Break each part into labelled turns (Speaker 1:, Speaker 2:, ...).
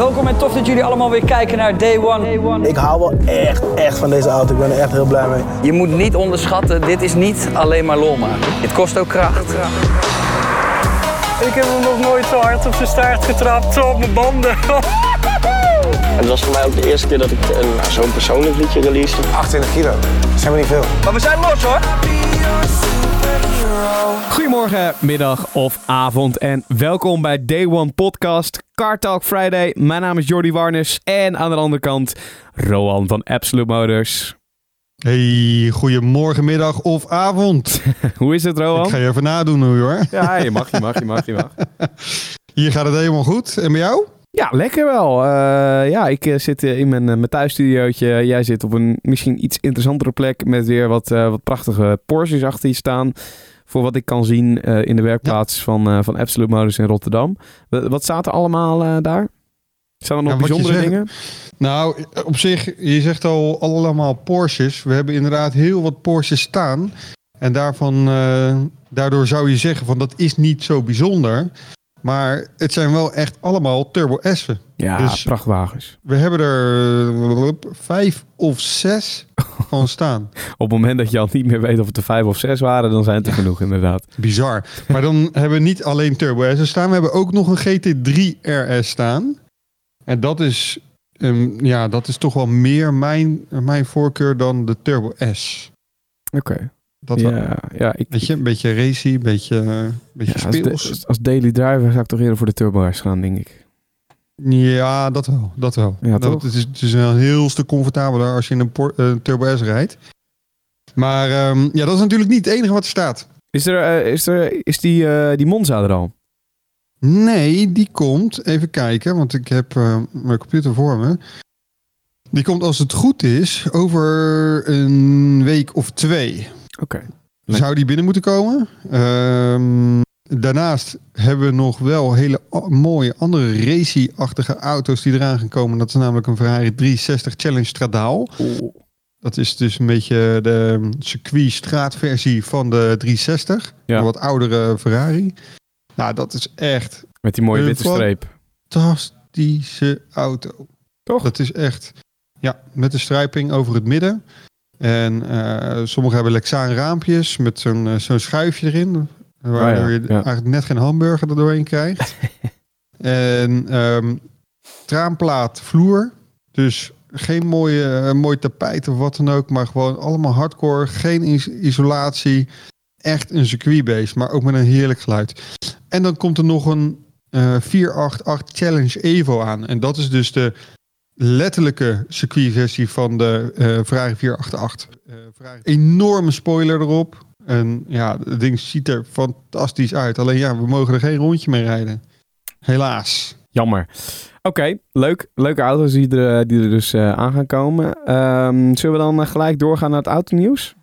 Speaker 1: Welkom en tof dat jullie allemaal weer kijken naar Day One.
Speaker 2: Ik hou wel echt, echt van deze auto. Ik ben er echt heel blij mee.
Speaker 1: Je moet niet onderschatten, dit is niet alleen maar lol maken. Het kost ook kracht.
Speaker 3: Ik heb hem nog nooit zo hard op zijn staart getrapt, zo op mijn banden.
Speaker 4: Het was voor mij ook de eerste keer dat ik een- zo'n persoonlijk liedje release.
Speaker 2: 28 kilo. Dat zijn we niet veel.
Speaker 1: Maar we zijn los hoor.
Speaker 5: Goedemorgen, middag of avond en welkom bij Day One Podcast Car Talk Friday. Mijn naam is Jordi Warnes en aan de andere kant Rowan van Absolute Motors.
Speaker 6: Hey, goedemorgen, middag of avond.
Speaker 5: Hoe is het, Rowan?
Speaker 6: Ik ga je even nadoen nu hoor.
Speaker 5: Ja, je mag, je mag, je mag, je mag.
Speaker 6: Hier gaat het helemaal goed. En bij jou?
Speaker 5: Ja, lekker wel. Eh, ja, ik eh, zit eh, in mijn, mijn thuisstudiootje. Jij zit op een misschien iets interessantere plek met weer wat, wat prachtige Porsches achter je staan. Voor wat ik kan zien in de werkplaats van, van Absolute Motors in Rotterdam. Wa- Wat staat er allemaal daar? Zijn er nog
Speaker 6: Ja,
Speaker 5: bijzondere
Speaker 6: zegt-
Speaker 5: dingen?
Speaker 6: Nou, op zich, je zegt al allemaal Porsches. We hebben inderdaad heel wat Porsches staan. En daarvan, daardoor zou je zeggen van dat is niet zo bijzonder. Maar het zijn wel echt allemaal Turbo S'en.
Speaker 5: Ja,
Speaker 6: Dus-
Speaker 5: prachtwagens.
Speaker 6: We hebben er vijf of zes van staan.
Speaker 5: Op het moment dat je al niet meer weet of het er vijf of zes waren, dan zijn het er genoeg inderdaad.
Speaker 6: Bizar. Maar dan hebben we niet alleen Turbo S'en staan. We hebben ook nog een GT3 RS staan. En dat is, ehm, ja, dat is toch wel meer mijn, mijn voorkeur dan de Turbo S.
Speaker 5: Oké.
Speaker 6: Dat wel.
Speaker 5: Ja, ja, ik,
Speaker 6: Weet je, een beetje racy, een beetje, een beetje
Speaker 5: ja, als,
Speaker 6: speels.
Speaker 5: de- als daily driver zou ik toch eerder voor de Turbo S gaan, denk ik.
Speaker 6: Ja, dat wel. Dat wel.
Speaker 5: Ja,
Speaker 6: dat,
Speaker 5: toch?
Speaker 6: Het, is, het is een heel stuk comfortabeler als je in een Por- eh, Turbo S rijdt. Maar ehm, ja, dat is natuurlijk niet het enige wat er staat.
Speaker 5: Is, er, eh, is, er, is die, eh, die Monza er al?
Speaker 6: Nee, die komt. Even kijken, want ik heb eh, mijn computer voor me. Die komt als het goed is over een week of twee.
Speaker 5: Oké.
Speaker 6: Zou die binnen moeten komen? Ehm, daarnaast hebben we nog wel hele mooie andere racy-achtige auto's die eraan gaan komen. Dat is namelijk een Ferrari 360 Challenge Stradaal. Dat is dus een beetje de circuit-straatversie van de 360.
Speaker 5: Ja.
Speaker 6: Een wat oudere Ferrari. Nou, dat is echt
Speaker 5: Met die mooie witte streep.
Speaker 6: fantastische auto.
Speaker 5: Toch?
Speaker 6: Dat is echt, ja, met de strijping over het midden. En eh sommige hebben Lexaan raampjes met zo'n eh, zo'n schuifje erin. Waardoor
Speaker 5: Oh ja,
Speaker 6: je
Speaker 5: ja.
Speaker 6: eigenlijk net geen hamburger er doorheen krijgt. en ehm traanplaat vloer. Dus geen mooie, eh, mooi tapijt of wat dan ook. Maar gewoon allemaal hardcore. Geen is- isolatie. Echt een circuitbeest. Maar ook met een heerlijk geluid. En dan komt er nog een eh 488 Challenge Evo aan. En dat is dus de letterlijke circuitversie van de eh Ferrari 488. Eh, Ferrari. Enorme spoiler erop. En ja, het ding ziet er fantastisch uit. Alleen ja, we mogen er geen rondje mee rijden. Helaas.
Speaker 5: Jammer. Oké, leuk. Leuke auto's die er, die er dus eh, aan gaan komen. Ehm, zullen we dan eh, gelijk doorgaan naar het autonieuws?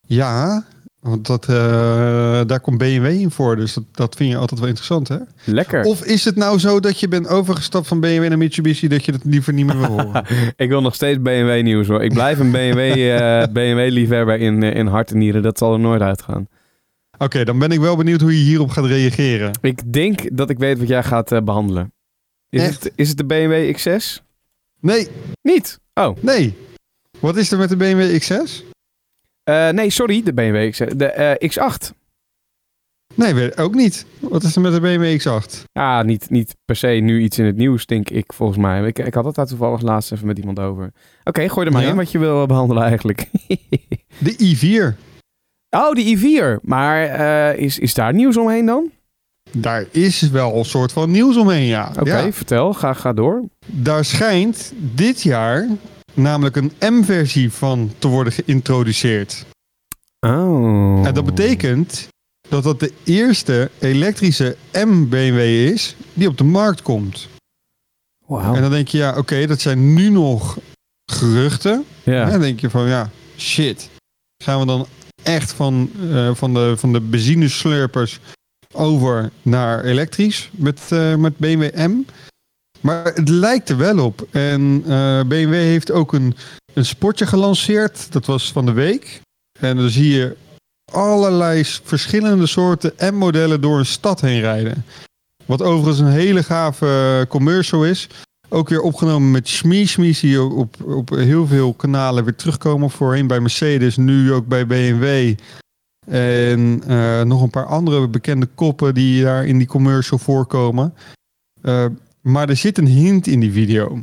Speaker 6: Ja, want dat, eh, daar komt BMW in voor. Dus dat, dat vind je altijd wel interessant, hè?
Speaker 5: Lekker.
Speaker 6: Of is het nou zo dat je bent overgestapt van BMW naar Mitsubishi... dat je dat liever niet meer wil horen?
Speaker 5: Ik wil nog steeds BMW nieuws hoor. Ik blijf een BMW, eh, BMW liefhebber in, eh, in hart en nieren. Dat zal er nooit uitgaan.
Speaker 6: Oké, dan ben ik wel benieuwd hoe je hierop gaat reageren.
Speaker 5: Ik denk dat ik weet wat jij gaat eh, behandelen. Is
Speaker 6: Echt?
Speaker 5: het, is het de BMW X6?
Speaker 6: Nee,
Speaker 5: Niet. Oh.
Speaker 6: nee. Wat is er met de BMW X6?
Speaker 5: Eh, nee, sorry. De BMW X6. De eh, X8.
Speaker 6: Nee, weet- ook niet. Wat is er met de BMW X8?
Speaker 5: Ja, niet, niet per se nu iets in het nieuws, denk ik, volgens mij. Ik, ik had het daar toevallig laatst even met iemand over. Oké, gooi er maar
Speaker 6: Ja?
Speaker 5: in wat je wil behandelen eigenlijk.
Speaker 6: De i4.
Speaker 5: oh, die i4. Maar eh, is, is daar nieuws omheen dan?
Speaker 6: Daar is wel een soort van nieuws omheen, ja.
Speaker 5: Oké,
Speaker 6: ja.
Speaker 5: vertel. Ga, ga door.
Speaker 6: Daar schijnt dit jaar namelijk een M-versie van te worden geïntroduceerd.
Speaker 5: Oh.
Speaker 6: En dat betekent dat dat de eerste elektrische M-BMW is die op de markt komt.
Speaker 5: Wauw.
Speaker 6: En dan denk je, ja, oké, dat zijn nu nog geruchten.
Speaker 5: Ja.
Speaker 6: En dan denk je van, ja, shit. Gaan we dan echt van, eh, van, de, van de benzineslurpers over naar elektrisch met, eh, met BMW M? Maar het lijkt er wel op. En eh, BMW heeft ook een, een sportje gelanceerd. Dat was van de week. En dan zie je allerlei verschillende soorten M-modellen door een stad heen rijden. Wat overigens een hele gave commercial is. Ook weer opgenomen met Shmee. Shmee zie op, op heel veel kanalen weer terugkomen. Voorheen bij Mercedes, nu ook bij BMW. En eh, nog een paar andere bekende koppen die daar in die commercial voorkomen. Eh, maar er zit een hint in die video.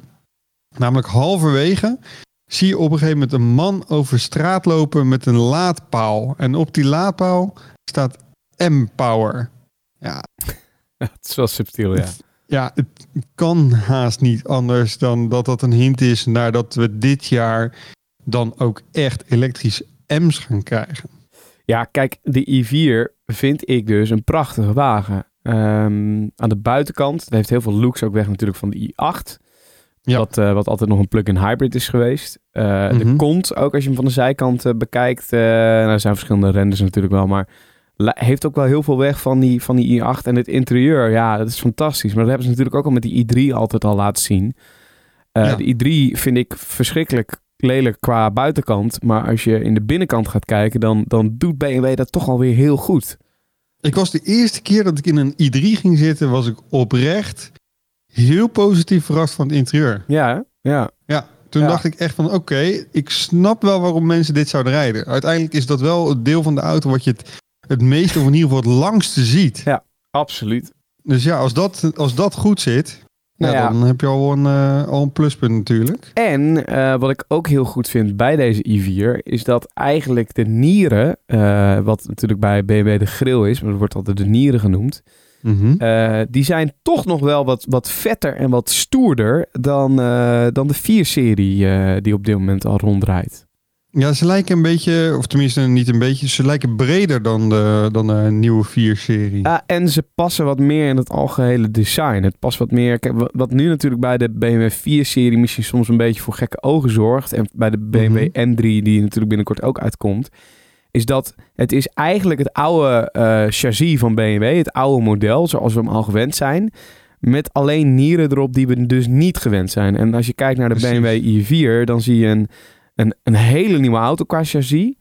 Speaker 6: Namelijk halverwege zie je op een gegeven moment een man over straat lopen met een laadpaal. En op die laadpaal staat M-Power. Ja,
Speaker 5: Het is wel subtiel, ja.
Speaker 6: ja, het kan haast niet anders dan dat dat een hint is naar dat we dit jaar dan ook echt elektrisch M's gaan krijgen.
Speaker 5: Ja, kijk, de i4 vind ik dus een prachtige wagen. Ehm, aan de buitenkant, het heeft heel veel looks ook weg natuurlijk van de i8.
Speaker 6: Ja.
Speaker 5: Wat, eh, wat altijd nog een plug-in hybrid is geweest. Eh, De
Speaker 6: Mhm.
Speaker 5: kont, ook als je hem van de zijkant eh, bekijkt. nou, er zijn verschillende renders natuurlijk wel, maar heeft ook wel heel veel weg van die, van die i8. En het interieur, ja, dat is fantastisch. Maar dat hebben ze natuurlijk ook al met die i3 altijd al laten zien.
Speaker 6: Ja.
Speaker 5: De i3 vind ik verschrikkelijk lelijk qua buitenkant. Maar als je in de binnenkant gaat kijken, dan, dan doet BMW dat toch alweer heel goed.
Speaker 6: Ik was de eerste keer dat ik in een i3 ging zitten, was ik oprecht heel positief verrast van het interieur.
Speaker 5: Ja, ja.
Speaker 6: Ja, toen
Speaker 5: Ja.
Speaker 6: dacht ik echt van oké, ik snap wel waarom mensen dit zouden rijden. Uiteindelijk is dat wel het deel van de auto wat je het, het meeste of in ieder geval het langste ziet.
Speaker 5: absoluut.
Speaker 6: Dus ja, als dat, als dat goed zit,
Speaker 5: Nou
Speaker 6: ja,
Speaker 5: ja.
Speaker 6: dan heb je al een, eh, al een pluspunt natuurlijk.
Speaker 5: En eh, wat ik ook heel goed vind bij deze i4 is dat eigenlijk de nieren, eh, wat natuurlijk bij BMW de grill is, maar dat wordt altijd de nieren genoemd,
Speaker 6: Mhm.
Speaker 5: die zijn toch nog wel wat, wat vetter en wat stoerder dan, dan de 4-serie eh, die op dit moment al ronddraait.
Speaker 6: Ja, ze lijken een beetje, of tenminste niet een beetje, ze lijken breder dan de, dan de nieuwe 4-serie.
Speaker 5: Ja, en ze passen wat meer in het algehele design. Het past wat meer. Kijk, wat nu natuurlijk bij de BMW 4-serie misschien soms een beetje voor gekke ogen zorgt. En bij de BMW
Speaker 6: Mhm.
Speaker 5: M3, die natuurlijk binnenkort ook uitkomt. Is dat het is eigenlijk het oude eh, chassis van BMW. Het oude model, zoals we hem al gewend zijn. Met alleen nieren erop die we dus niet gewend zijn. En als je kijkt naar de
Speaker 6: Precies.
Speaker 5: BMW i4, dan zie je een, een, een hele nieuwe auto qua chassis.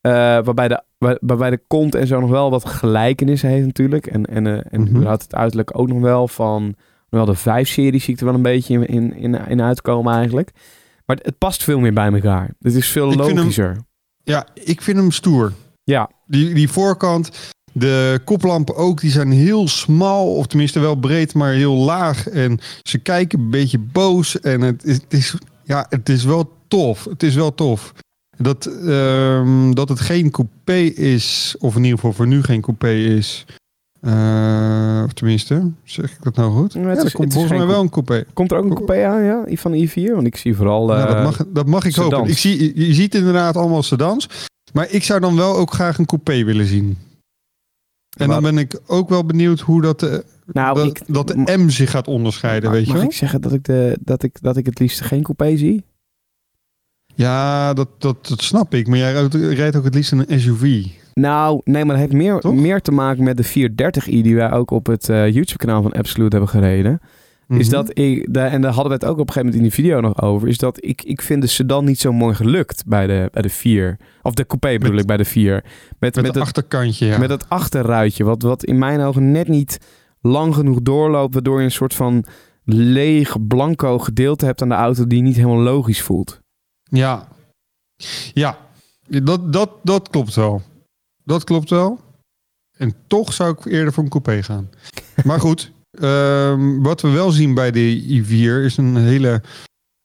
Speaker 5: Eh, waarbij, de, waar- waarbij de kont en zo nog wel wat gelijkenissen heeft natuurlijk. En, en, eh, en überhaupt het uiterlijk ook nog wel van... Wel de 5-serie zie ik er wel een beetje in, in, in, in uitkomen eigenlijk. Maar het, het past veel meer bij elkaar. Het is veel
Speaker 6: Ik vind hem-
Speaker 5: logischer.
Speaker 6: Ja, ik vind hem stoer.
Speaker 5: Ja,
Speaker 6: Die, die voorkant, de koplampen ook, die zijn heel smal. Of tenminste wel breed, maar heel laag. En ze kijken een beetje boos. En het is, het is, ja, het is wel tof. Het is wel tof. Dat, ehm, dat het geen coupé is, of in ieder geval voor nu geen coupé is. Eh, of tenminste, zeg ik dat nou goed?
Speaker 5: Ja,
Speaker 6: Ja,
Speaker 5: het
Speaker 6: er
Speaker 5: is-
Speaker 6: komt volgens mij wel een coupé.
Speaker 5: komt er ook een coupé aan ja, van de i4? Want ik zie vooral...
Speaker 6: Nou, dat,
Speaker 5: eh,
Speaker 6: mag, dat mag ik
Speaker 5: sedans.
Speaker 6: hopen. Ik zie, je- ziet inderdaad allemaal sedans. Maar ik zou dan wel ook graag een coupé willen zien. En dan ben ik ook wel benieuwd hoe dat, de,
Speaker 5: nou,
Speaker 6: dat,
Speaker 5: ik,
Speaker 6: dat de M zich gaat onderscheiden, weet je
Speaker 5: mag
Speaker 6: wel?
Speaker 5: ik zeggen dat ik, de, dat, ik, dat ik het liefst geen coupé zie?
Speaker 6: Ja, dat, dat, dat snap ik. Maar jij rijdt- ook het liefst in een SUV.
Speaker 5: Nou, nee, maar dat heeft meer,
Speaker 6: Toch?
Speaker 5: meer te maken met de 430i die wij ook op het eh, YouTube-kanaal van Absolute hebben gereden. Is
Speaker 6: Mhm.
Speaker 5: dat ik, en daar hadden we het ook op een gegeven moment in die video nog over, is dat ik, ik vind de sedan niet zo mooi gelukt bij de, bij de 4. Of de coupé bedoel
Speaker 6: Met-
Speaker 5: ik bij de 4. Met,
Speaker 6: Met,
Speaker 5: met,
Speaker 6: het
Speaker 5: het,
Speaker 6: achterkantje, ja.
Speaker 5: met het achterruitje, wat, wat in mijn ogen net niet lang genoeg doorloopt, waardoor je een soort van leeg, blanco gedeelte hebt aan de auto die niet helemaal logisch voelt.
Speaker 6: Ja. Ja, dat, dat, dat klopt wel. Dat klopt wel. En toch zou ik eerder voor een coupé gaan. maar goed, ehm, wat we wel zien bij de i4 is een hele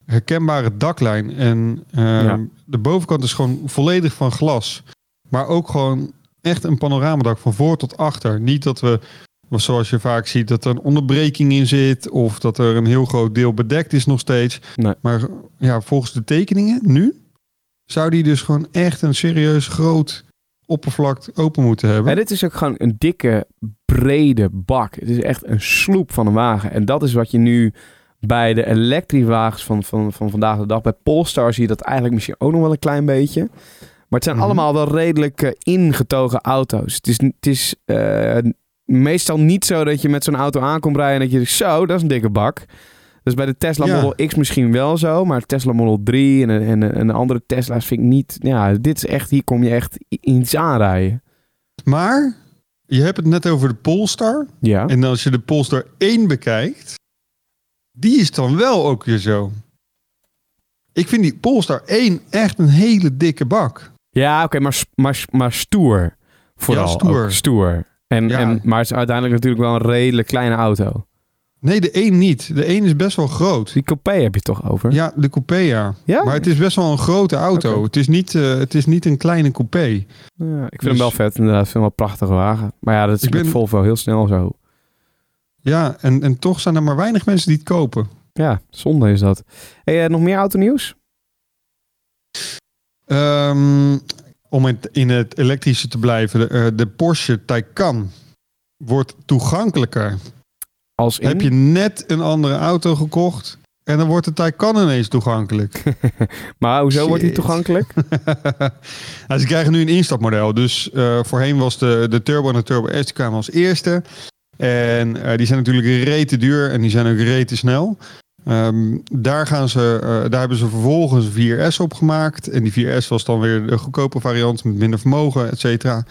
Speaker 6: herkenbare daklijn. En ehm,
Speaker 5: Ja.
Speaker 6: de bovenkant is gewoon volledig van glas. Maar ook gewoon echt een panoramadak van voor tot achter. Niet dat we, zoals je vaak ziet, dat er een onderbreking in zit. Of dat er een heel groot deel bedekt is nog steeds.
Speaker 5: Nee.
Speaker 6: Maar ja, volgens de tekeningen nu zou die dus gewoon echt een serieus groot oppervlak open moeten hebben.
Speaker 5: En dit is ook gewoon een dikke, brede bak. Het is echt een sloep van een wagen. En dat is wat je nu bij de elektrische wagens van, van, van vandaag de dag... Bij Polestar zie je dat eigenlijk misschien ook nog wel een klein beetje. Maar het zijn
Speaker 6: Mhm.
Speaker 5: allemaal wel redelijk eh, ingetogen auto's. Het is, het is eh, meestal niet zo dat je met zo'n auto aankomt rijden... en dat je denkt, zo, dat is een dikke bak. Dus bij de Tesla
Speaker 6: Ja.
Speaker 5: Model X misschien wel zo, maar Tesla Model 3 en, en, en de andere Tesla's vind ik niet. Ja, dit is echt, hier kom je echt iets aanrijden.
Speaker 6: Maar je hebt het net over de Polestar.
Speaker 5: Ja.
Speaker 6: En als je de Polestar 1 bekijkt, die is dan wel ook weer zo. Ik vind die Polestar 1 echt een hele dikke bak.
Speaker 5: Ja, oké, maar, maar, maar stoer. Vooral.
Speaker 6: Ja, stoer.
Speaker 5: ook stoer. En,
Speaker 6: Ja.
Speaker 5: en, maar het is uiteindelijk natuurlijk wel een redelijk kleine auto.
Speaker 6: Nee, de 1 niet. De 1 is best wel groot.
Speaker 5: Die coupé heb je toch over?
Speaker 6: Ja, de coupé ja.
Speaker 5: Ja?
Speaker 6: Maar het is best wel een grote auto. Het, is niet, eh, het is niet een kleine coupé.
Speaker 5: Ja, ik vind hem
Speaker 6: Dus-
Speaker 5: wel vet, inderdaad. Ik vind hem wel een prachtige wagen. Maar ja, dat is
Speaker 6: Ik
Speaker 5: met
Speaker 6: ben-
Speaker 5: Volvo heel snel zo.
Speaker 6: Ja, en, en toch zijn er maar weinig mensen die het kopen.
Speaker 5: Ja, zonde is dat. Hey, eh, nog meer autonieuws?
Speaker 6: Ehm, om in, in het elektrische te blijven, de, eh, de Porsche Taycan wordt toegankelijker.
Speaker 5: Als in...
Speaker 6: Heb je net een andere auto gekocht en dan wordt de Taycan ineens toegankelijk.
Speaker 5: Maar hoezo wordt die toegankelijk?
Speaker 6: nou, ze krijgen nu een instapmodel. Dus eh, voorheen was de, de Turbo en de Turbo S die kwamen als eerste. En eh, die zijn natuurlijk rete duur en die zijn ook rete snel. Ehm, daar, gaan ze, eh, daar hebben ze vervolgens een 4S op gemaakt. En die 4S was dan weer de goedkope variant met minder vermogen, et cetera.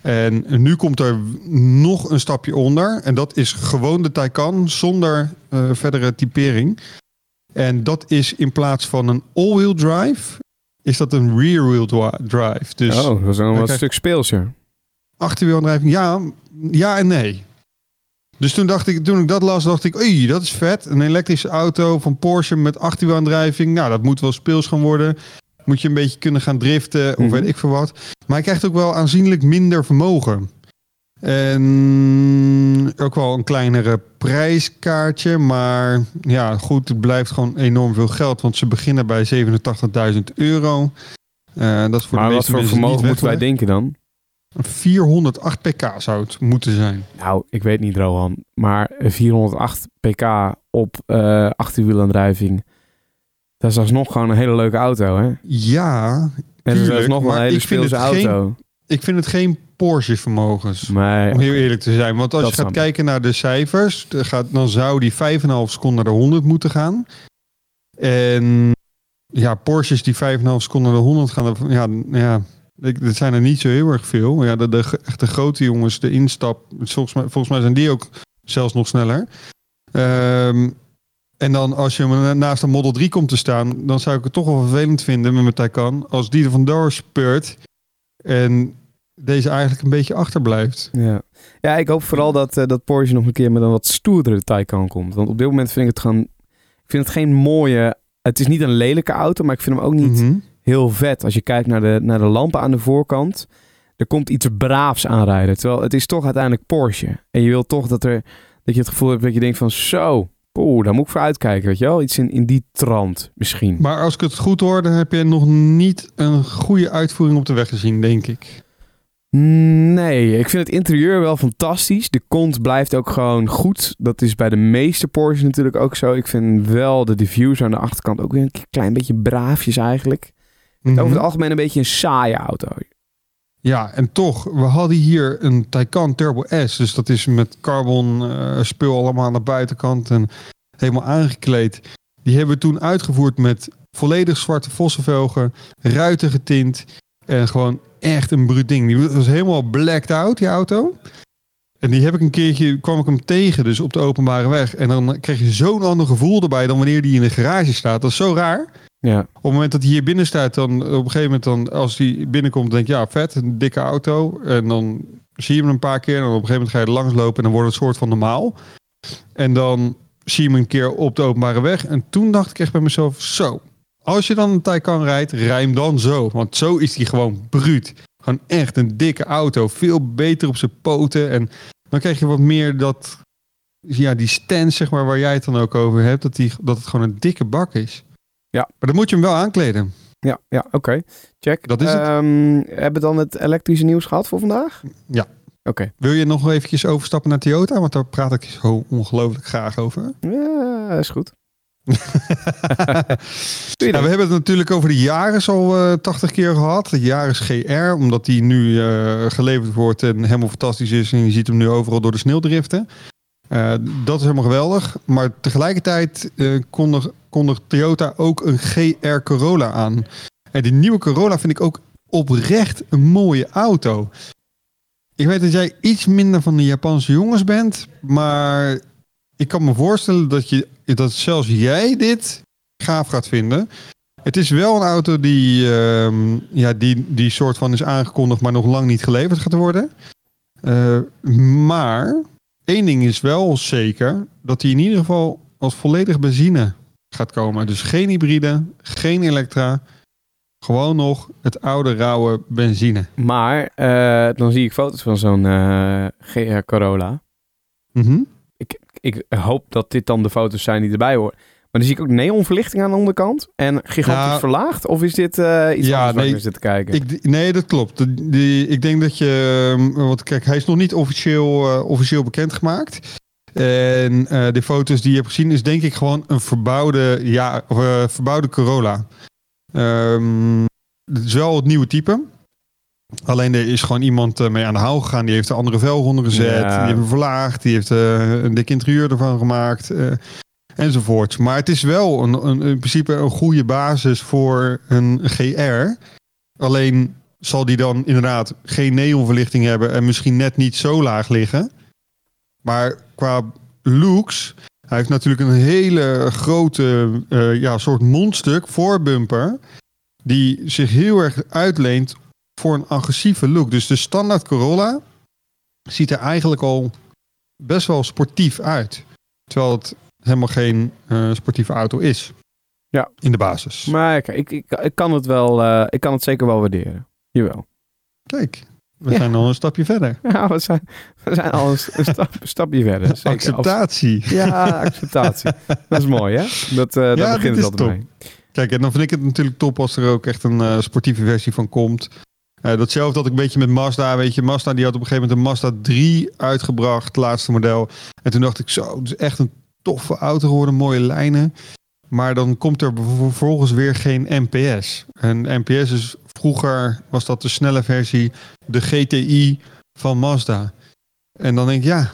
Speaker 6: En nu komt er nog een stapje onder. En dat is gewoon de Taycan zonder eh, verdere typering. En dat is in plaats van een all-wheel drive, is dat een rear-wheel dri- drive. Dus
Speaker 5: oh, dat is een stuk speelser.
Speaker 6: achterwielaandrijving, ja, ja en nee. Dus toen dacht ik, toen ik dat las, dacht ik, oei, dat is vet. Een elektrische auto van Porsche met achterwielaandrijving. Nou, dat moet wel speels gaan worden. Moet je een beetje kunnen gaan driften of
Speaker 5: Mhm.
Speaker 6: weet ik veel wat. Maar hij krijgt ook wel aanzienlijk minder vermogen. En ook wel een kleinere prijskaartje. Maar ja, goed, het blijft gewoon enorm veel geld. Want ze beginnen bij 87.000 euro. Eh, dat is voor
Speaker 5: Maar
Speaker 6: de
Speaker 5: wat voor vermogen moeten wij denken dan?
Speaker 6: 408 pk zou het moeten zijn.
Speaker 5: Nou, ik weet niet, Rohan. Maar 408 pk op eh achterwielaandrijving. Dat is alsnog gewoon een hele leuke auto, hè? En
Speaker 6: Ja,
Speaker 5: dat is alsnog wel een hele
Speaker 6: ik vind
Speaker 5: speelse
Speaker 6: geen-
Speaker 5: auto.
Speaker 6: ik vind het geen Porsche-vermogens. Om heel eerlijk te zijn. Want als je gaat kijken naar de cijfers, dan gaat, dan zou die 5,5 seconden naar de 100 moeten gaan. En ja, Porsches die 5,5 seconden naar de 100 gaan, ja, ja, ik- dat zijn er niet zo heel erg veel. Ja, de, de echte grote jongens, de instap, volgens mij, volgens mij zijn die ook zelfs nog sneller. Ehm, en dan als je naast een Model 3 komt te staan, dan zou ik het toch wel vervelend vinden met mijn Taycan als die er vandoor speurt en deze eigenlijk een beetje achterblijft.
Speaker 5: Ja. ja, ik hoop vooral dat, eh, dat Porsche nog een keer met een wat stoerdere Taycan komt. Want op dit moment vind ik het gewoon... Ik vind het geen mooie... Het is niet een lelijke auto, maar ik vind hem ook niet
Speaker 6: Mhm.
Speaker 5: Heel vet. Als je kijkt naar de, naar de lampen aan de voorkant... Er komt iets braafs aanrijden. Terwijl het is toch uiteindelijk Porsche. En je wil toch dat, er, dat je het gevoel hebt dat je denkt van... Zo, oeh, daar moet ik voor uitkijken, weet je wel? Iets in, in die trant misschien.
Speaker 6: Maar als ik het goed hoor, dan heb je nog niet een goede uitvoering op de weg gezien, denk ik.
Speaker 5: Nee, ik vind het interieur wel fantastisch. De kont blijft ook gewoon goed. Dat is bij de meeste Porsche natuurlijk ook zo. Ik vind wel de diffuser aan de achterkant ook weer een klein beetje braafjes eigenlijk.
Speaker 6: Mhm.
Speaker 5: Over het algemeen een beetje een saaie auto.
Speaker 6: Ja, en toch, we hadden hier een Taycan Turbo S. Dus dat is met carbon eh, spul allemaal aan de buitenkant en helemaal aangekleed. Die hebben we toen uitgevoerd met volledig zwarte vossenvelgen, ruiten getint en gewoon echt een bruut ding. Die was helemaal blacked out, die auto. En die heb ik een keertje, kwam ik hem tegen, dus op de openbare weg. En dan krijg je zo'n ander gevoel erbij dan wanneer die in de garage staat. Dat is zo raar.
Speaker 5: Ja,
Speaker 6: Op het moment dat hij hier binnen staat, dan op een gegeven moment, dan, als hij binnenkomt, denk je, ja, vet, een dikke auto. En dan zie je hem een paar keer en dan op een gegeven moment ga je er langs lopen en dan wordt het soort van normaal. En dan zie je hem een keer op de openbare weg. En toen dacht ik echt bij mezelf, zo, als je dan een Taycan rijdt, rij hem dan zo. Want zo is hij gewoon bruut. Gewoon echt een dikke auto, veel beter op zijn poten. En dan krijg je wat meer dat, ja, die stance, zeg maar, waar jij het dan ook over hebt, dat, die, dat het gewoon een dikke bak is.
Speaker 5: Ja.
Speaker 6: Maar dan moet je hem wel aankleden.
Speaker 5: ja, ja oké. Check.
Speaker 6: Dat is het.
Speaker 5: Ehm, hebben we dan het elektrische nieuws gehad voor vandaag?
Speaker 6: Ja.
Speaker 5: Oké.
Speaker 6: Wil je nog eventjes overstappen naar Toyota? Want daar praat ik zo ongelooflijk graag over.
Speaker 5: Ja, is goed.
Speaker 6: Ja, we hebben het natuurlijk over de Yaris al eh 80 keer gehad. De Yaris GR, omdat die nu eh, geleverd wordt en helemaal fantastisch is. En je ziet hem nu overal door de sneeuw Eh, dat is helemaal geweldig. Maar tegelijkertijd kondigt, kondigt Toyota ook een GR Corolla aan. En die nieuwe Corolla vind ik ook oprecht een mooie auto. ik weet dat jij iets minder van de Japanse jongens bent, maar ik kan me voorstellen dat, je, dat zelfs jij dit gaaf gaat vinden. Het is wel een auto die, ehm, ja, die, die soort van is aangekondigd, maar nog lang niet geleverd gaat worden. Eh, maar één ding is wel zeker, dat hij in ieder geval als volledig benzine gaat komen. Dus geen hybride, geen elektra, gewoon nog het oude rauwe benzine.
Speaker 5: Maar eh, dan zie ik foto's van zo'n eh, GR Corolla.
Speaker 6: Mhm.
Speaker 5: Ik hoop dat dit dan de foto's zijn die erbij horen. Maar dan zie ik ook neonverlichting aan de onderkant. En gigantisch
Speaker 6: Ja.
Speaker 5: verlaagd? Of is dit eh, iets
Speaker 6: Ja,
Speaker 5: anders waar
Speaker 6: nee,
Speaker 5: ik naar zit te kijken?
Speaker 6: Ik, nee, dat klopt. Die, ik denk dat je. ehm, Want kijk, hij is nog niet officieel, eh, officieel bekendgemaakt. En eh, de foto's die je hebt gezien, is denk ik gewoon een verbouwde, ja, of, verbouwde Corolla. Ehm, het is wel het nieuwe type. Alleen er is gewoon iemand mee aan de haal gegaan. Die heeft de andere velg onder gezet.
Speaker 5: Ja.
Speaker 6: Die heeft hem verlaagd. Die heeft een dik interieur ervan gemaakt. eh, enzovoort. Maar het is wel een, een, in principe een goede basis voor een GR. Alleen zal die dan inderdaad geen neonverlichting hebben en misschien net niet zo laag liggen. Maar qua looks, hij heeft natuurlijk een hele grote eh, ja, soort mondstuk voorbumper. Die zich heel erg uitleent voor een agressieve look. Dus de standaard Corolla ziet er eigenlijk al best wel sportief uit. Terwijl het helemaal geen eh, sportieve auto is.
Speaker 5: Ja.
Speaker 6: In de basis.
Speaker 5: Maar ik, ik, ik kan het wel, eh, ik kan het zeker wel waarderen. Jawel.
Speaker 6: Kijk, we
Speaker 5: Ja.
Speaker 6: zijn al een stapje verder.
Speaker 5: Ja, we zijn, we zijn al een, een stap, een stapje verder. Zeker.
Speaker 6: Acceptatie.
Speaker 5: Ja, acceptatie. Dat is mooi, hè? Dat, daar
Speaker 6: Ja,
Speaker 5: begint
Speaker 6: dit
Speaker 5: het
Speaker 6: is
Speaker 5: altijd
Speaker 6: top.
Speaker 5: mee.
Speaker 6: Kijk, en dan vind ik het natuurlijk top als er ook echt een sportieve versie van komt. Eh, datzelfde had ik een beetje met Mazda. Weet je, Mazda die had op een gegeven moment een Mazda 3 uitgebracht, laatste model. En toen dacht ik zo, het is echt een toffe auto geworden, mooie lijnen. Maar dan komt er vervolgens weer geen NPS. En NPS is vroeger was dat de snelle versie, de GTI van Mazda. En dan denk ik, ja,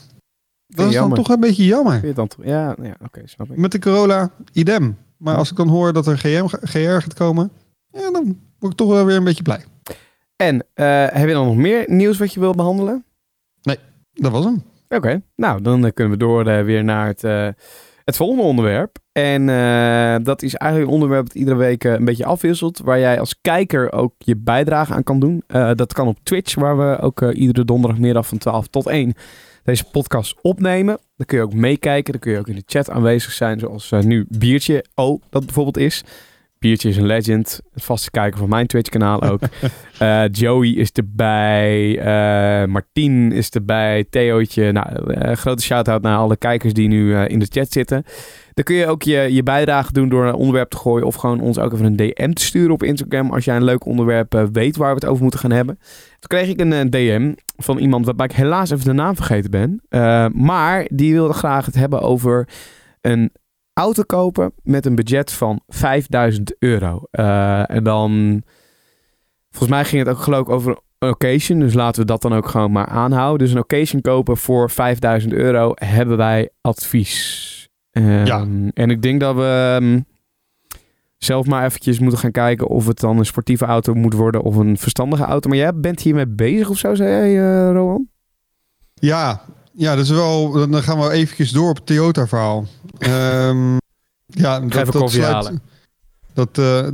Speaker 6: dat is
Speaker 5: jammer.
Speaker 6: dan toch een beetje jammer.
Speaker 5: Dan Ja, ja oké, snap ik.
Speaker 6: Met de Corolla, idem. Maar als ik dan hoor dat er GM, GR gaat komen, ja, dan word ik toch wel weer een beetje blij.
Speaker 5: En eh, heb je dan nog meer nieuws wat je wilt behandelen?
Speaker 6: Dat was hem.
Speaker 5: Oké, nou dan eh, kunnen we door eh, weer naar het, eh, het volgende onderwerp. En dat is eigenlijk een onderwerp dat iedere week een beetje afwisselt. Waar jij als kijker ook je bijdrage aan kan doen. Dat kan op Twitch, waar we ook iedere donderdagmiddag van 12 tot 1 deze podcast opnemen. Dan kun je ook meekijken. Dan kun je ook in de chat aanwezig zijn. Zoals nu Biertje O dat bijvoorbeeld is. Biertje is een legend. Een vaste kijker van mijn Twitch kanaal ook. Eh, Joey is erbij. eh Martien is erbij. Theootje. Nou, eh, grote shout-out naar alle kijkers die nu in de chat zitten. Dan kun je ook je, je bijdrage doen door een onderwerp te gooien. Of gewoon ons ook even een DM te sturen op Instagram. Als jij een leuk onderwerp weet waar we het over moeten gaan hebben. Toen kreeg ik een eh, DM van iemand waarbij ik helaas even de naam vergeten ben. Maar die wilde graag het hebben over een auto kopen met een budget van 5000 euro. Eh, en dan, volgens mij ging het ook geloof ik over een occasion. Dus laten we dat dan ook gewoon maar aanhouden. Dus een occasion kopen voor 5000 euro hebben wij advies. Ehm,
Speaker 6: Ja.
Speaker 5: En ik denk dat we ehm, zelf maar eventjes moeten gaan kijken of het dan een sportieve auto moet worden of een verstandige auto. Maar jij bent hiermee bezig of zo, zei jij, Rowan?
Speaker 6: Ja, ja, dat is wel. Dan gaan we eventjes door op het Toyota verhaal. Ehm ja, dat,
Speaker 5: even koffie halen.
Speaker 6: Dat. eh,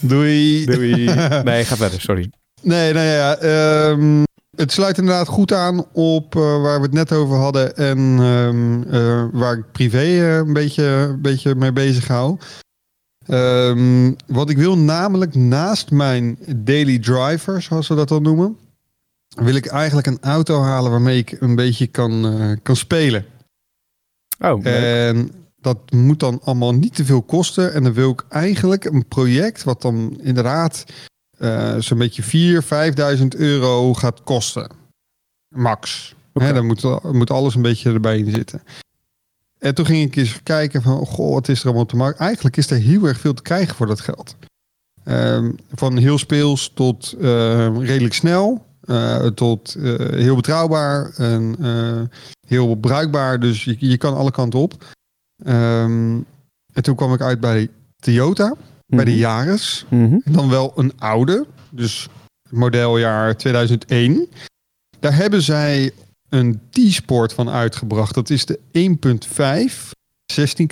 Speaker 6: Doei.
Speaker 5: Doei. Nee, ga verder, sorry.
Speaker 6: Nee, nee, ja. ehm, het sluit inderdaad goed aan op eh, waar we het net over hadden en ehm, eh, waar ik privé een, beetje, een beetje mee bezig hou. Wat ik wil namelijk naast mijn daily driver, zoals we dat dan noemen, wil ik eigenlijk een auto halen waarmee ik een beetje kan, eh, kan spelen.
Speaker 5: Oh, leuk.
Speaker 6: En dat moet dan allemaal niet te veel kosten. En dan wil ik eigenlijk een project wat dan inderdaad eh, zo'n beetje 4.000, 5.000 euro gaat kosten. Max. Hè, dan moet, moet alles een beetje erbij in zitten. En toen ging ik eens kijken van, goh, wat is er allemaal te maken? Eigenlijk is er heel erg veel te krijgen voor dat geld. Ehm, van heel speels tot eh, redelijk snel. Eh, tot eh, heel betrouwbaar en eh, heel bruikbaar. Dus je, je kan alle kanten op. Ehm, en toen kwam ik uit bij Toyota, bij de
Speaker 5: Mhm.
Speaker 6: Yaris.
Speaker 5: Mhm.
Speaker 6: En dan wel een oude. Dus modeljaar 2001. Daar hebben zij een T-Sport van uitgebracht. Dat is de 1.5 16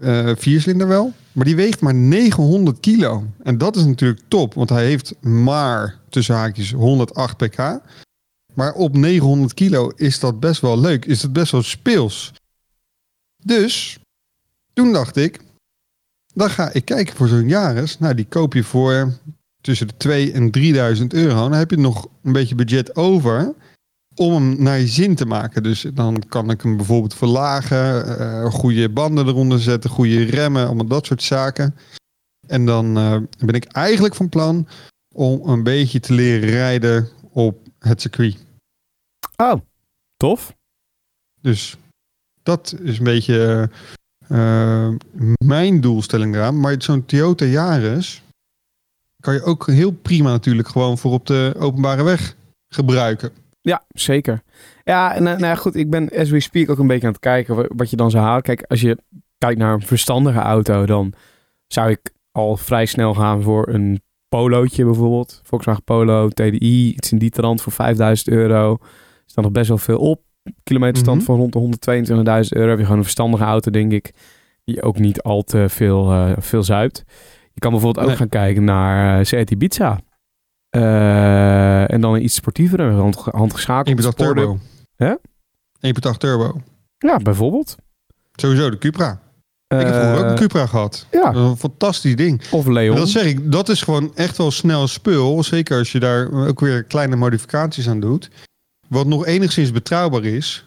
Speaker 6: Eh viercilinder wel. Maar die weegt maar 900 kilo. En dat is natuurlijk top. Want hij heeft maar tussen haakjes 108 pk. Maar op 900 kilo is dat best wel leuk. Is dat best wel speels. Dus toen dacht ik, dan ga ik kijken voor zo'n Yaris. Nou, die koop je voor tussen de 2 en 3000 euro. Dan heb je nog een beetje budget over om hem naar je zin te maken. Dus dan kan ik hem bijvoorbeeld verlagen, eh, goede banden eronder zetten, goede remmen, allemaal dat soort zaken. En dan eh, ben ik eigenlijk van plan om een beetje te leren rijden op het circuit.
Speaker 5: Oh, tof.
Speaker 6: Dus dat is een beetje eh, mijn doelstelling eraan. Maar zo'n Toyota Yaris kan je ook heel prima natuurlijk gewoon voor op de openbare weg gebruiken.
Speaker 5: Ja, zeker. Ja, en, nou ja, goed, ik ben as we speak ook een beetje aan het kijken wa- wat je dan zou halen. Kijk, als je kijkt naar een verstandige auto, dan zou ik al vrij snel gaan voor een polootje bijvoorbeeld. Volkswagen Polo, TDI, iets in die trant voor 5000 euro. Er staat nog best wel veel op. Kilometerstand
Speaker 6: Mhm.
Speaker 5: van rond de 122.000 euro. Heb je gewoon een verstandige auto, denk ik. Die ook niet al te veel, eh, veel zuipt. Je kan bijvoorbeeld ook
Speaker 6: Nee.
Speaker 5: gaan kijken naar uh, Seat Ibiza. Eh, en dan een iets sportievere, hand, handgeschakeld
Speaker 6: 1.8
Speaker 5: spoorde.
Speaker 6: turbo.
Speaker 5: Hè?
Speaker 6: 1.8 turbo.
Speaker 5: Ja, bijvoorbeeld.
Speaker 6: Sowieso de Cupra. ik heb vroeger ook
Speaker 5: Eh,
Speaker 6: een Cupra gehad.
Speaker 5: Ja,
Speaker 6: Dat is een fantastisch ding.
Speaker 5: of
Speaker 6: En
Speaker 5: Leon.
Speaker 6: dat zeg ik, dat is gewoon echt wel snel spul. Zeker als je daar ook weer kleine modificaties aan doet. Wat nog enigszins betrouwbaar is.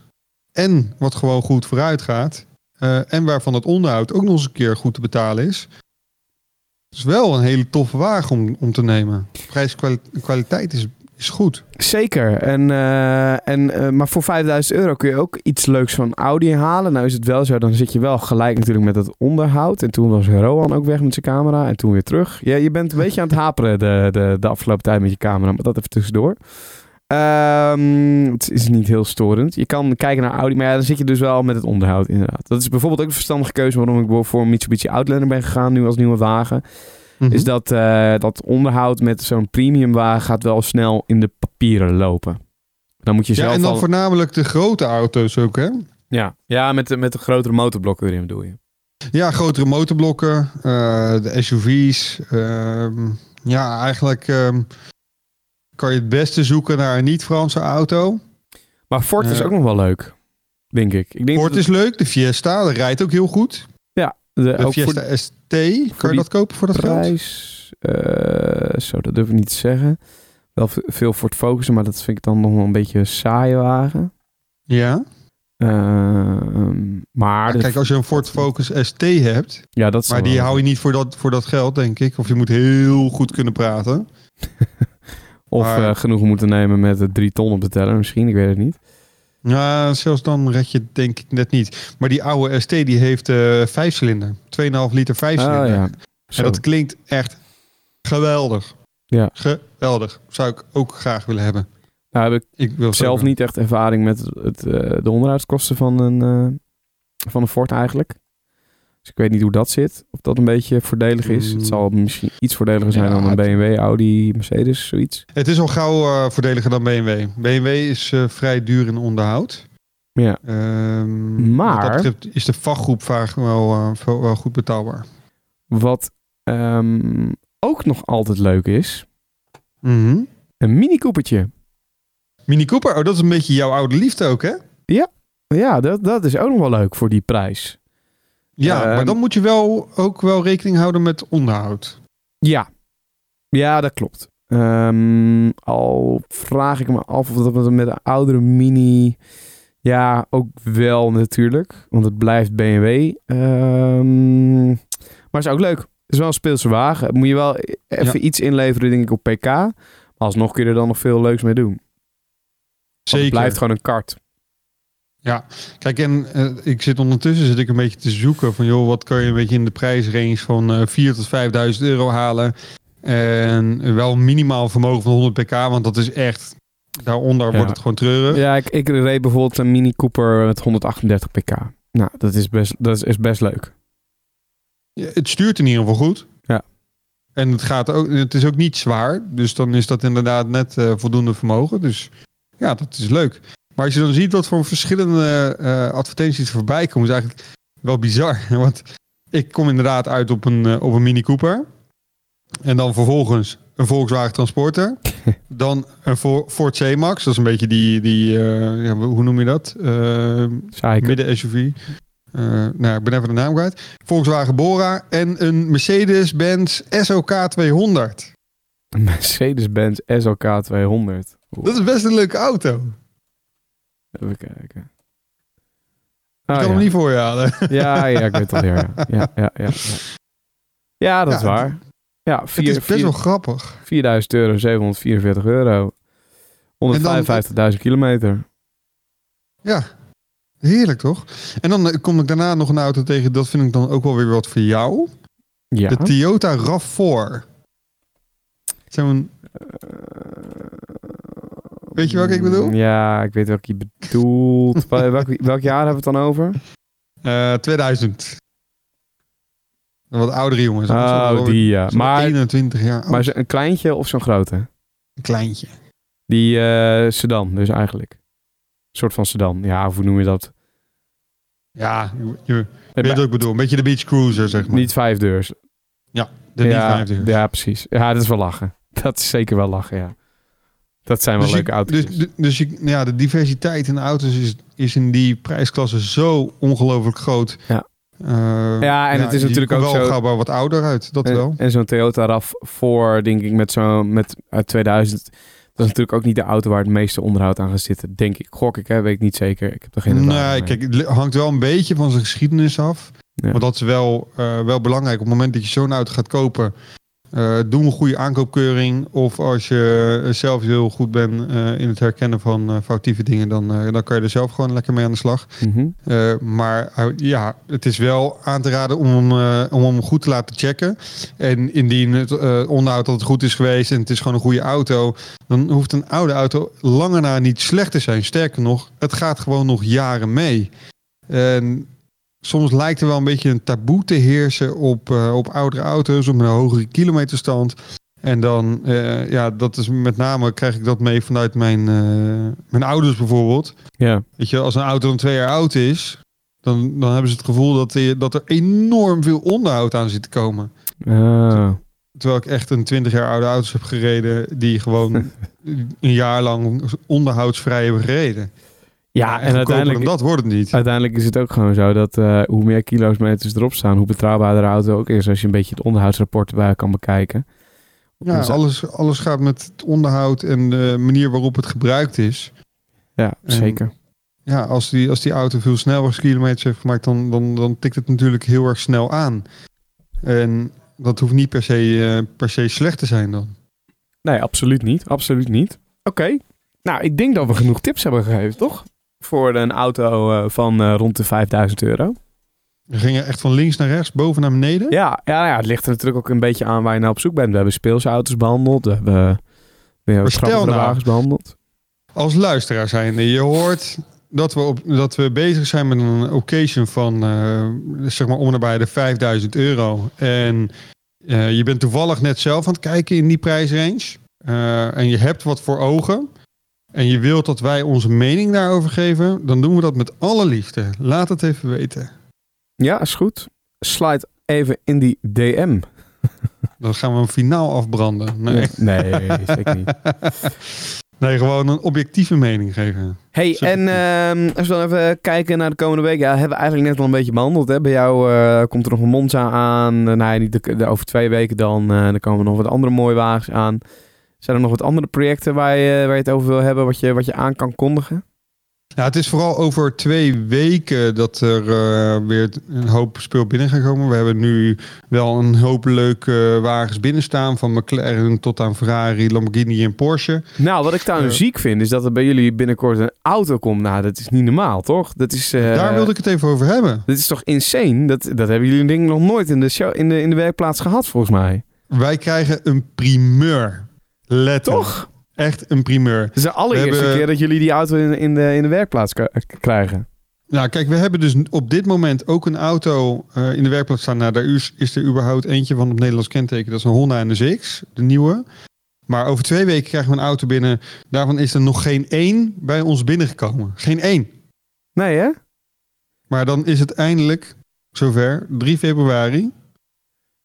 Speaker 6: En wat gewoon goed vooruit gaat. eh, en waarvan het onderhoud ook nog eens een keer goed te betalen is. Het is wel een hele toffe wagen om, om te nemen. Prijs-kwaliteit is, is goed.
Speaker 5: Zeker. En, eh, en, eh, maar voor 5000 euro kun je ook iets leuks van Audi halen. Nou is het wel zo, dan zit je wel gelijk natuurlijk met het onderhoud. En toen was Rowan ook weg met zijn camera en toen weer terug. Ja, je bent een beetje aan het haperen de, de, de afgelopen tijd met je camera, maar dat even tussendoor. Ehm, het is niet heel storend. Je kan kijken naar Audi, maar ja, dan zit je dus wel met het onderhoud inderdaad. Dat is bijvoorbeeld ook een verstandige keuze waarom ik voor een Mitsubishi Outlander ben gegaan nu als nieuwe wagen.
Speaker 6: Mhm.
Speaker 5: Is dat eh, dat onderhoud met zo'n premium wagen gaat wel snel in de papieren lopen. Dan moet je
Speaker 6: ja,
Speaker 5: zelf
Speaker 6: en dan
Speaker 5: al-
Speaker 6: voornamelijk de grote auto's ook, hè?
Speaker 5: Ja, ja met, de, met de grotere motorblokken erin bedoel je.
Speaker 6: Ja, grotere motorblokken, eh, de SUV's. ehm, ja, eigenlijk ehm, kan je het beste zoeken naar een niet-Franse auto.
Speaker 5: Maar Ford is
Speaker 6: Ja.
Speaker 5: ook nog wel leuk, denk ik. ik denk
Speaker 6: Ford
Speaker 5: dat
Speaker 6: is leuk, de Fiesta, dat rijdt ook heel goed.
Speaker 5: de,
Speaker 6: De
Speaker 5: ook
Speaker 6: Fiesta
Speaker 5: voor
Speaker 6: ST, kan je dat kopen voor
Speaker 5: de
Speaker 6: dat geld?
Speaker 5: prijs... eh, zo, dat durf ik niet te zeggen. Wel veel Ford Focus, maar dat vind ik dan nog wel een beetje saaie wagen.
Speaker 6: Ja.
Speaker 5: Ehm, maar de-
Speaker 6: kijk, als je een Ford Focus ST hebt,
Speaker 5: ja, dat
Speaker 6: maar die hou je niet voor dat, voor dat geld, denk ik. Of je moet heel goed kunnen praten.
Speaker 5: Of
Speaker 6: maar-
Speaker 5: eh, genoeg moeten nemen met de drie ton op de teller misschien, ik weet het niet.
Speaker 6: Ja, zelfs dan red je het denk ik net niet. Maar die oude ST die heeft eh vijf cilinder. 2,5 liter vijf cilinder.
Speaker 5: Ah, ja.
Speaker 6: En dat klinkt echt geweldig.
Speaker 5: Ja.
Speaker 6: Geweldig. Zou ik ook graag willen hebben.
Speaker 5: Nou, heb ik
Speaker 6: Ik wil
Speaker 5: zelf niet echt ervaring met het, eh, de onderhoudskosten van een, eh, van een Ford eigenlijk. Dus ik weet niet hoe dat zit. Of dat een beetje voordelig is.
Speaker 6: Mm.
Speaker 5: Het zal misschien iets voordeliger zijn
Speaker 6: Ja,
Speaker 5: dan een BMW, Audi, Mercedes, zoiets.
Speaker 6: Het is al gauw eh, voordeliger dan BMW. BMW is eh, vrij duur in onderhoud.
Speaker 5: Ja.
Speaker 6: Ehm,
Speaker 5: Maar-
Speaker 6: dat is de vakgroep vaak wel, eh, wel, goed betaalbaar.
Speaker 5: Wat ehm, ook nog altijd leuk is,
Speaker 6: Mhm.
Speaker 5: een mini Coopertje.
Speaker 6: Mini Cooper, oh, dat is een beetje jouw oude liefde ook, hè?
Speaker 5: Ja, dat, dat is ook nog wel leuk voor die prijs.
Speaker 6: Ja,
Speaker 5: Ehm,
Speaker 6: maar dan moet je wel ook wel rekening houden met onderhoud.
Speaker 5: Ja, ja dat klopt. Ehm, al vraag ik me af of dat met een oudere Mini... Ja, ook wel natuurlijk. Want het blijft BMW. Ehm, maar is ook leuk. Het is wel een speelse wagen. Moet je wel even iets inleveren, denk ik, op PK. Maar alsnog kun je er dan nog veel leuks mee doen. Want
Speaker 6: Zeker.
Speaker 5: Het blijft gewoon een kart.
Speaker 6: Kijk, en eh, ik zit ondertussen zit ik een beetje te zoeken van, joh, wat kan je een beetje in de prijsrange van eh 4 tot 5.000 euro halen? En wel minimaal vermogen van 100 pk, want dat is echt, daaronder
Speaker 5: Ja.
Speaker 6: wordt het gewoon treurig.
Speaker 5: Ja, ik, ik reed bijvoorbeeld een Mini Cooper met 138 pk. Nou, dat is best, dat is, is best leuk.
Speaker 6: Ja, Het stuurt in ieder geval goed.
Speaker 5: Ja.
Speaker 6: En het, gaat ook, het is ook niet zwaar. Dus dan is dat inderdaad net eh, voldoende vermogen. Dus ja, dat is leuk. Maar als je dan ziet wat voor verschillende eh, advertenties er voorbij komen, is eigenlijk wel bizar. Want ik kom inderdaad uit op een, eh, op een Mini Cooper. En dan vervolgens een Volkswagen Transporter. dan een Ford C-Max. Dat is een beetje die, die eh, ja, hoe noem je dat?
Speaker 5: Zeiken.
Speaker 6: midden SUV. Eh, nou, ik ben even de naam kwijt. Volkswagen Bora en een Mercedes-Benz SOK 200.
Speaker 5: Een Mercedes-Benz SLK 200. Oeh,
Speaker 6: Dat is best een leuke auto.
Speaker 5: Even kijken.
Speaker 6: Ik
Speaker 5: Ah,
Speaker 6: kan
Speaker 5: ja.
Speaker 6: hem niet voor je halen.
Speaker 5: Ja, ja, ik weet het alweer. Ja, ja, ja. Ja, dat is waar. Ja,
Speaker 6: Het
Speaker 5: vier,
Speaker 6: is best wel grappig.
Speaker 5: 4000 euro, 744 euro. 155.000 kilometer.
Speaker 6: Ja, heerlijk toch? En dan eh, kom ik daarna nog een auto tegen. Dat vind ik dan ook wel weer wat voor jou.
Speaker 5: Ja.
Speaker 6: De Toyota RAV4. Zo'n... Weet je welke ik bedoel?
Speaker 5: Ja, ik weet welke je bedoelt. Wel- welk, welk jaar hebben we het dan over?
Speaker 6: Eh 2000. Een wat oudere jongens.
Speaker 5: Oh, die ja.
Speaker 6: Maar
Speaker 5: Maar,
Speaker 6: 21 jaar oud.
Speaker 5: maar een kleintje of zo'n grote?
Speaker 6: Een kleintje.
Speaker 5: Die eh, sedan dus eigenlijk. Een soort van sedan. Ja, hoe noem je dat?
Speaker 6: Ja, je, je weet wat ik bedoel. Een beetje de beach cruiser, zeg maar.
Speaker 5: Niet vijf deurs.
Speaker 6: de niet
Speaker 5: ja,
Speaker 6: vijf deur.
Speaker 5: ja, precies. Ja, dat is wel lachen. Dat is zeker wel lachen, ja. Dat zijn wel
Speaker 6: Dus, je-
Speaker 5: leuke auto's.
Speaker 6: dus, dus, dus je, ja, de diversiteit in auto's is, is in die prijsklasse zo ongelooflijk groot.
Speaker 5: Ja.
Speaker 6: Eh,
Speaker 5: Ja, en het is natuurlijk ook
Speaker 6: wel
Speaker 5: zo-
Speaker 6: wel wat ouder uit, dat wel.
Speaker 5: En, en zo'n Toyota RAV4, denk ik, met zo'n met uit 2000. Dat is natuurlijk ook niet de auto waar het meeste onderhoud aan gaat zitten. Denk ik. Gok ik, hè? Weet ik niet zeker. Ik heb er geen
Speaker 6: Nee, kijk, het hangt wel een beetje van zijn geschiedenis af.
Speaker 5: Ja.
Speaker 6: Maar dat is wel, eh, wel belangrijk. Op het moment dat je zo'n auto gaat kopen, eh, doe een goede aankoopkeuring. Of als je eh, zelf heel goed bent eh, in het herkennen van foutieve dingen, dan, dan kan je er zelf gewoon lekker mee aan de slag.
Speaker 5: Mhm.
Speaker 6: Maar ja, het is wel aan te raden om hem, om hem goed te laten checken. En indien het onderhoud altijd goed is geweest en het is gewoon een goede auto, dan hoeft een oude auto langer na niet slecht te zijn. Sterker nog, het gaat gewoon nog jaren mee. En soms lijkt er wel een beetje een taboe te heersen op, eh, op oudere auto's, op een hogere kilometerstand. En dan, eh, ja, dat is met name, krijg ik dat mee vanuit mijn, eh, mijn ouders bijvoorbeeld.
Speaker 5: Ja.
Speaker 6: Weet je, als een auto dan twee jaar oud is, dan, dan hebben ze het gevoel dat, die- dat er enorm veel onderhoud aan zit te komen.
Speaker 5: Ah.
Speaker 6: Terwijl ik echt een 20 jaar oude auto's heb gereden die gewoon een jaar lang onderhoudsvrij hebben gereden.
Speaker 5: Ja, en uiteindelijk,
Speaker 6: dat wordt het niet.
Speaker 5: uiteindelijk is het ook gewoon zo dat eh, hoe meer kilometers erop staan, hoe betrouwbaarder de auto ook is. Als je een beetje het onderhoudsrapport erbij kan bekijken.
Speaker 6: Ja,
Speaker 5: Dus-
Speaker 6: alles, alles gaat met het onderhoud en de manier waarop het gebruikt is.
Speaker 5: Ja,
Speaker 6: En-
Speaker 5: zeker.
Speaker 6: Ja, als die, als die auto veel sneller kilometers heeft gemaakt, dan, dan, dan tikt het natuurlijk heel erg snel aan. En dat hoeft niet per se, eh, per se slecht te zijn dan.
Speaker 5: Nee, absoluut niet. Absoluut niet. Oké. Nou, ik denk dat we genoeg tips hebben gegeven, toch? Voor een auto eh, van eh, rond de 5000 euro.
Speaker 6: We gingen echt van links naar rechts, boven naar beneden.
Speaker 5: Ja, ja, ja, het ligt er natuurlijk ook een beetje aan waar je nou op zoek bent. We hebben speelse auto's behandeld. We hebben, we hebben
Speaker 6: nou-
Speaker 5: wagens behandeld.
Speaker 6: Als luisteraar zijnde, je hoort dat we, op, dat we bezig zijn met een occasion van eh, zeg maar om en nabij de 5000 euro. En je bent toevallig net zelf aan het kijken in die prijsrange. En je hebt wat voor ogen. En je wilt dat wij onze mening daarover geven. Dan doen we dat met alle liefde. Laat het even weten.
Speaker 5: Ja, is goed. Slide even in die DM.
Speaker 6: Dan gaan we hem finaal afbranden. Nee,
Speaker 5: nee zeker niet.
Speaker 6: nee gewoon een objectieve mening geven.
Speaker 5: Hey, en ehm, als we dan even kijken naar de komende week. Ja, hebben we eigenlijk net al een beetje behandeld. Hè? Bij jou eh, komt er nog een Monza aan. Eh, nee, niet de, de- over twee weken dan. eh, dan komen er nog wat andere mooie wagens aan. Zijn er nog wat andere projecten waar je, waar je het over wil hebben? Wat je, wat je aan kan kondigen?
Speaker 6: Ja, het is vooral over twee weken dat er eh, weer een hoop speel binnen gaan komen. We hebben nu wel een hoop leuke wagens binnen staan. Van McLaren tot aan Ferrari, Lamborghini en Porsche.
Speaker 5: Nou, wat ik trouwens
Speaker 6: Ja.
Speaker 5: ziek vind, is dat er bij jullie binnenkort een auto komt. Nou, dat is niet normaal, toch? Dat is, eh,
Speaker 6: Daar wilde ik het even over hebben.
Speaker 5: Dit is toch insane? Dat, dat hebben jullie denk ik nog nooit in de, show, in, de, in de werkplaats gehad, volgens mij.
Speaker 6: Wij krijgen een primeur. Letterlijk.
Speaker 5: Toch?
Speaker 6: Echt een primeur.
Speaker 5: Het is de allereerste
Speaker 6: hebben-
Speaker 5: keer dat jullie die auto in, in, de, in de werkplaats krijgen.
Speaker 6: Nou, kijk, we hebben dus op dit moment ook een auto eh, in de werkplaats staan. Nou, daar is, is er überhaupt eentje van op Nederlands kenteken. Dat is een Honda NSX, de nieuwe. Maar over twee weken krijgen we een auto binnen. Daarvan is er nog geen één bij ons binnengekomen. Geen één.
Speaker 5: Nee, hè?
Speaker 6: Maar dan is het eindelijk zover, 3 februari.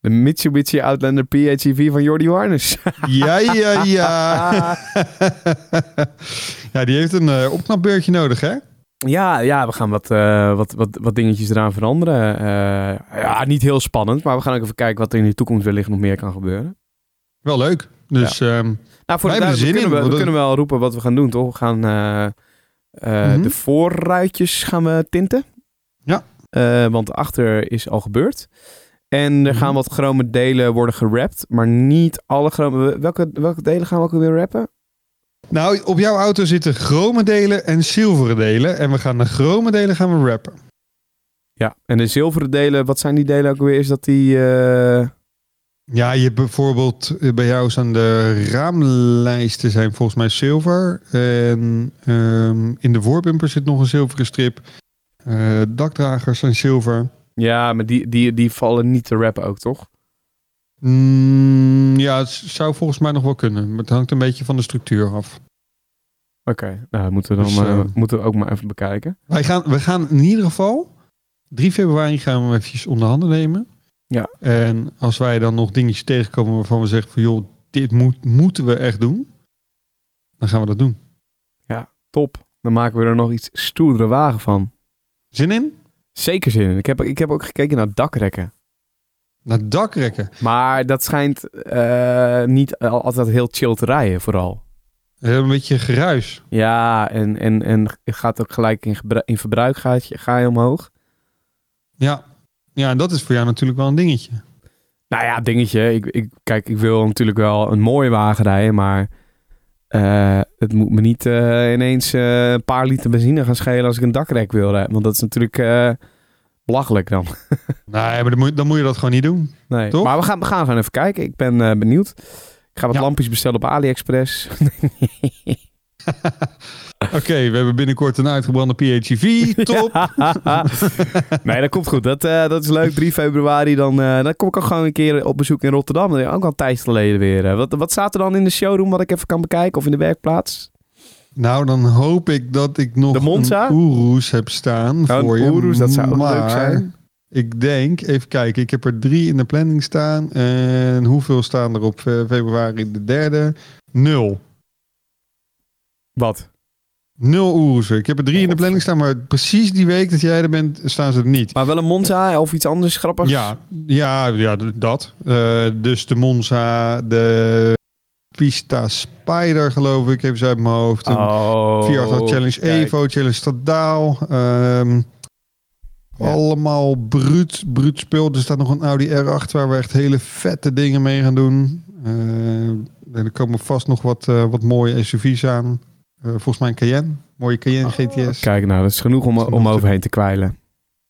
Speaker 5: De Mitsubishi Outlander PHEV van Jordi Warners.
Speaker 6: Ja, ja, ja. ja, die heeft een eh, opknapbeurtje nodig, hè?
Speaker 5: ja, ja, we gaan wat, eh, wat, wat, wat dingetjes eraan veranderen. Eh, ja, niet heel spannend, maar we gaan ook even kijken wat er in de toekomst wellicht nog meer kan gebeuren.
Speaker 6: Wel leuk. Dus ehm,
Speaker 5: Nou, voor
Speaker 6: Wij
Speaker 5: de
Speaker 6: hebben zin
Speaker 5: we,
Speaker 6: in,
Speaker 5: kunnen, we, kunnen wel roepen wat we gaan doen, toch? We gaan eh, eh,
Speaker 6: Mhm.
Speaker 5: de voorruitjes gaan we tinten.
Speaker 6: Ja.
Speaker 5: Eh, want achter is al gebeurd. En er
Speaker 6: Mhm.
Speaker 5: gaan wat chrome delen worden gerapt, maar niet alle chrome... Welke, welke delen gaan we ook weer rappen?
Speaker 6: nou, op jouw auto zitten chrome delen en zilveren delen. En we gaan de chrome delen gaan we rappen.
Speaker 5: Ja, en de zilveren delen, wat zijn die delen ook weer? Is dat die... eh,
Speaker 6: Ja, je hebt bijvoorbeeld eh, bij jou staan de raamlijsten zijn volgens mij zilver. En ehm, in de voorbumper zit nog een zilveren strip. Eh, dakdragers zijn zilver.
Speaker 5: Ja, maar die, die, die vallen niet te rappen ook, toch?
Speaker 6: Mm, ja, het zou volgens mij nog wel kunnen. Maar het hangt een beetje van de structuur af.
Speaker 5: Oké, nou, dat moeten we dan
Speaker 6: Dus,
Speaker 5: eh,
Speaker 6: eh,
Speaker 5: moeten we ook maar even bekijken.
Speaker 6: Wij gaan, we gaan in ieder geval 3 februari gaan we eventjes onder handen nemen.
Speaker 5: Ja.
Speaker 6: En als wij dan nog dingetjes tegenkomen waarvan we zeggen van joh, dit moet, moeten we echt doen. Dan gaan we dat doen.
Speaker 5: Top. Dan maken we er nog iets stoerdere wagen van.
Speaker 6: Zin in?
Speaker 5: Zeker zin in. Ik heb, ik heb ook gekeken naar dakrekken.
Speaker 6: Naar dakrekken.
Speaker 5: Maar dat schijnt eh, niet al- altijd heel chill te rijden, vooral.
Speaker 6: Een beetje geruis.
Speaker 5: Ja, en, en, en het gaat ook gelijk in, in verbruik ga je, ga je omhoog.
Speaker 6: Ja. Ja, en dat is voor jou natuurlijk wel een dingetje.
Speaker 5: Nou ja, dingetje. Ik, ik, kijk, ik wil natuurlijk wel een mooie wagen rijden, maar eh, het moet me niet eh, ineens eh, een paar liter benzine gaan schelen als ik een dakrek wil rijden. Want dat is natuurlijk belachelijk dan.
Speaker 6: Nee, maar dan moet, dan moet je dat gewoon niet doen.
Speaker 5: Nee.
Speaker 6: Toch?
Speaker 5: Maar we gaan, we gaan gewoon even kijken. Ik ben benieuwd. Ik ga wat
Speaker 6: Ja.
Speaker 5: lampjes bestellen op AliExpress.
Speaker 6: Oké, we hebben binnenkort een uitgebrande PHEV. Top.
Speaker 5: nee, dat komt goed. Dat, eh, dat is leuk. 3 februari, dan, eh, dan kom ik ook gewoon een keer op bezoek in Rotterdam. Dat is ook al een geleden weer. eh. Wat, wat staat er dan in de showroom wat ik even kan bekijken? Of in de werkplaats?
Speaker 6: Nou, dan hoop ik dat ik nog
Speaker 5: De Monza?
Speaker 6: een Urus heb staan
Speaker 5: Oh,
Speaker 6: voor je.
Speaker 5: Dat zou ook
Speaker 6: maar
Speaker 5: leuk zijn.
Speaker 6: Ik denk, even kijken, ik heb er drie in de planning staan. En hoeveel staan er op februari de derde? Nul.
Speaker 5: Wat?
Speaker 6: Nul Urussen. Ik heb er drie in de planning staan, maar precies die week dat jij er bent, staan ze er niet.
Speaker 5: Maar wel een Monza of iets anders grappigs?
Speaker 6: Ja, ja, ja dat. Eh, dus de Monza, de Pista Spider, geloof ik, even ze uit mijn hoofd.
Speaker 5: Oh.
Speaker 6: Fiat Challenge
Speaker 5: kijk.
Speaker 6: Evo, Challenge Stadaal. ehm,
Speaker 5: Ja.
Speaker 6: Allemaal bruut, bruut spul. Er staat nog een Audi R8 waar we echt hele vette dingen mee gaan doen. Eh, er komen vast nog wat, eh, wat mooie SUV's aan. Eh, volgens mij een Cayenne. Mooie Cayenne GTS.
Speaker 5: Kijk nou, dat is genoeg om, om overheen te kwijlen.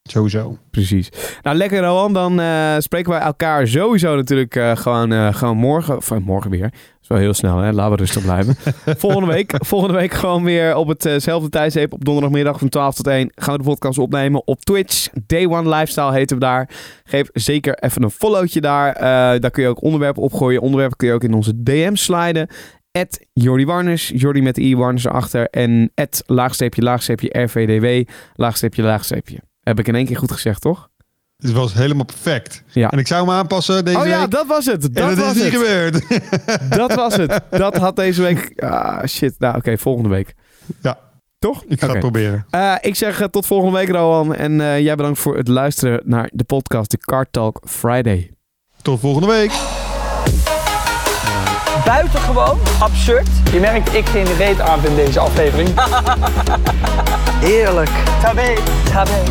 Speaker 6: Sowieso.
Speaker 5: Precies. Nou, lekker Rowan. Dan eh, spreken wij elkaar sowieso natuurlijk eh, gewoon, eh, gewoon morgen. Of morgen weer. Dat is wel heel snel, hè? Laten we rustig blijven. volgende, week, volgende week gewoon weer op hetzelfde tijdstip. Op donderdagmiddag van 12 tot 1 gaan we de podcast opnemen op Twitch. Day One Lifestyle heten we daar. Geef zeker even een followtje daar. Eh, daar kun je ook onderwerpen opgooien. Onderwerpen kun je ook in onze DM sliden. At Jordi Warners, Jordi met de i Warners erachter. En at laagsteepje, laagsteepje, RVDW, laagsteepje, laagsteepje. Heb ik in één keer goed gezegd, toch?
Speaker 6: Het was helemaal perfect.
Speaker 5: Ja.
Speaker 6: En ik zou hem aanpassen deze
Speaker 5: oh ja,
Speaker 6: week.
Speaker 5: dat was het. Dat
Speaker 6: dat
Speaker 5: was
Speaker 6: is niet
Speaker 5: het.
Speaker 6: gebeurd.
Speaker 5: Dat was het. Dat had deze week... Ah, shit. Nou, oké. volgende week.
Speaker 6: Ja.
Speaker 5: Toch?
Speaker 6: ik ga het proberen.
Speaker 5: Eh, ik zeg eh, tot volgende week, Rowan. En eh, jij bedankt voor het luisteren naar de podcast The Car Talk Friday.
Speaker 6: Tot volgende week
Speaker 3: buitengewoon absurd. Je merkt, ik geen reet aan in deze aflevering.
Speaker 1: Eerlijk.
Speaker 3: Tabé. Tabé.